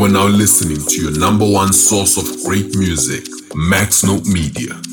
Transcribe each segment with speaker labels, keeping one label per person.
Speaker 1: You are now listening to your number one source of great music, Max Note Media.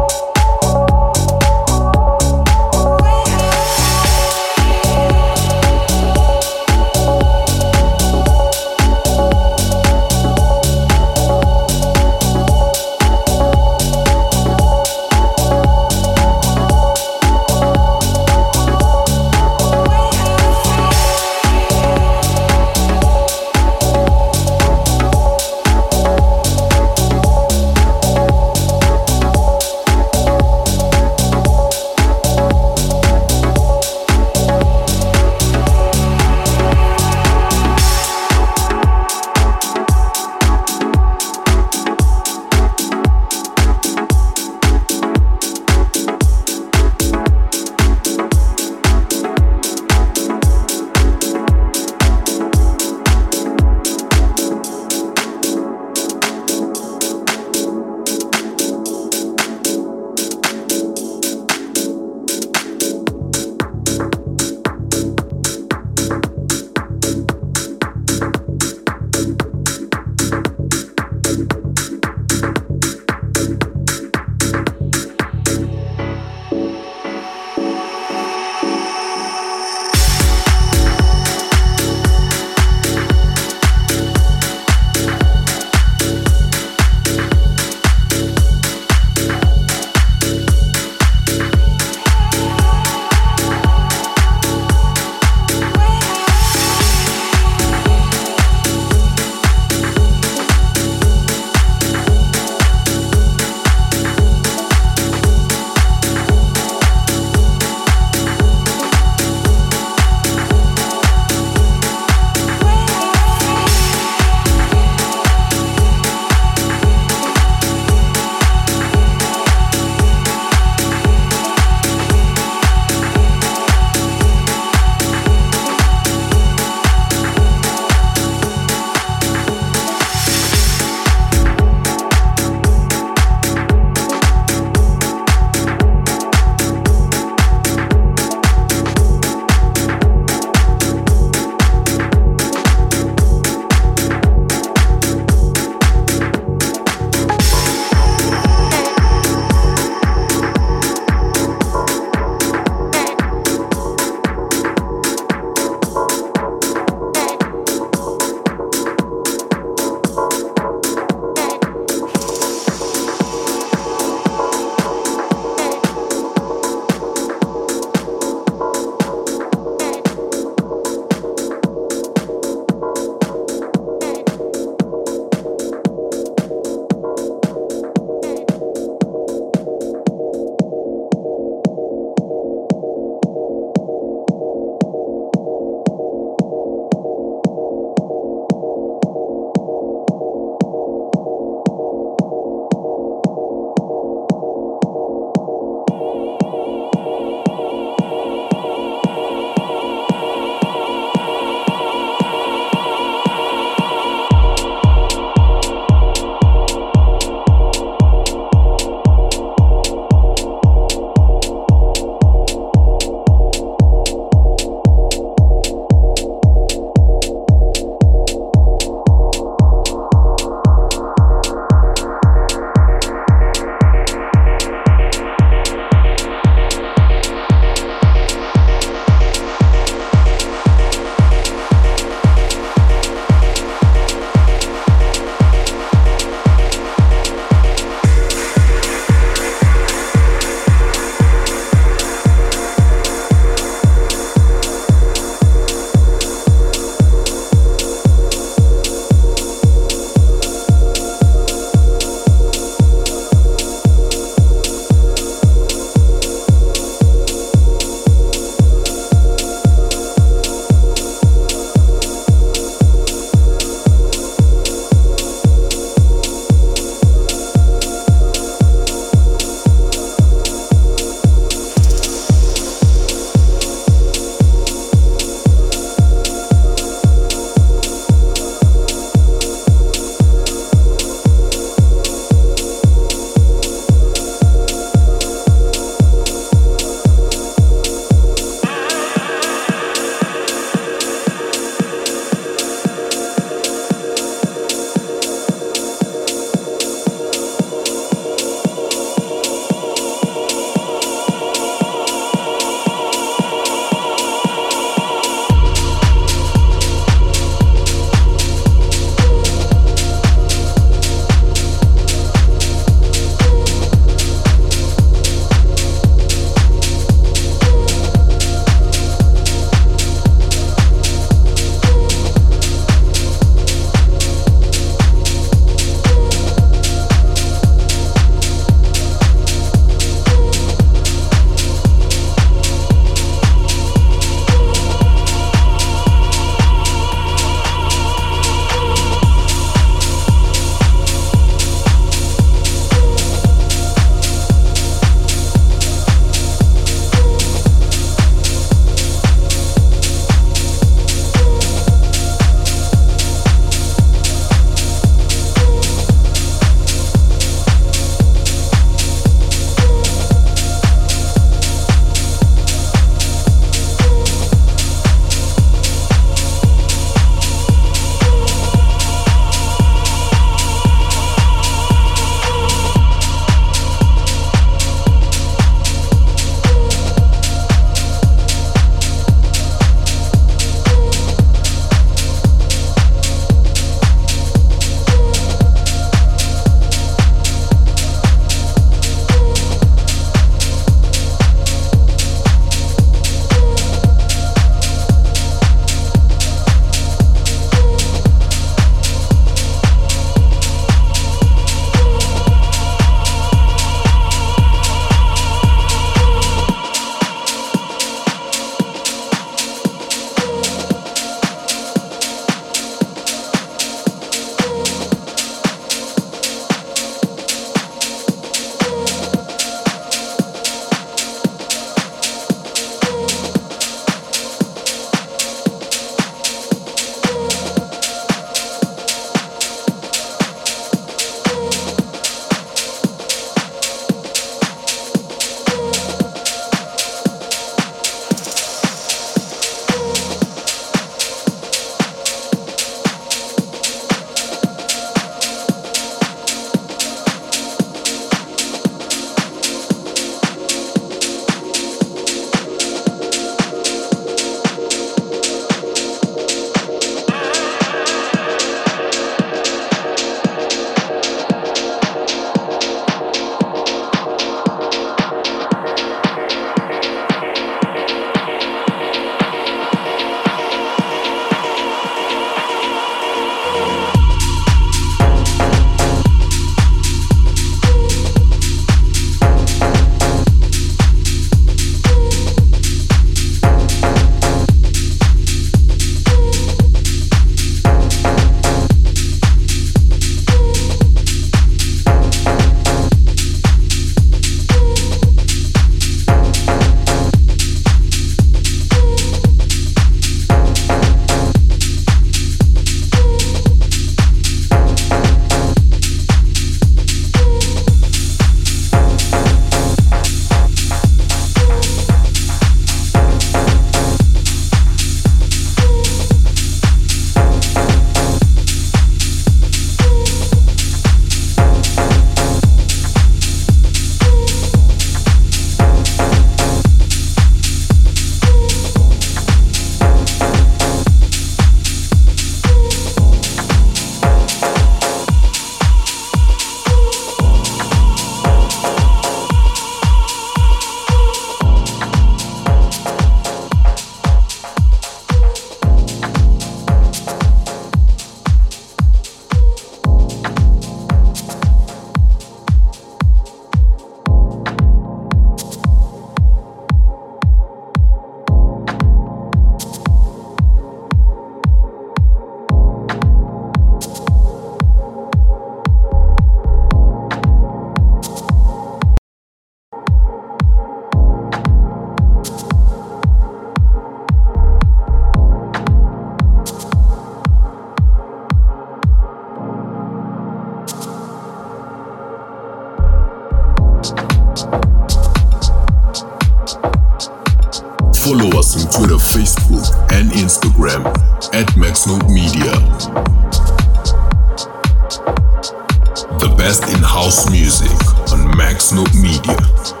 Speaker 2: Best in house music on MaxNote Media.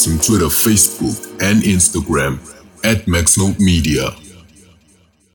Speaker 1: Us on Twitter, Facebook, and Instagram at Maxnote Media.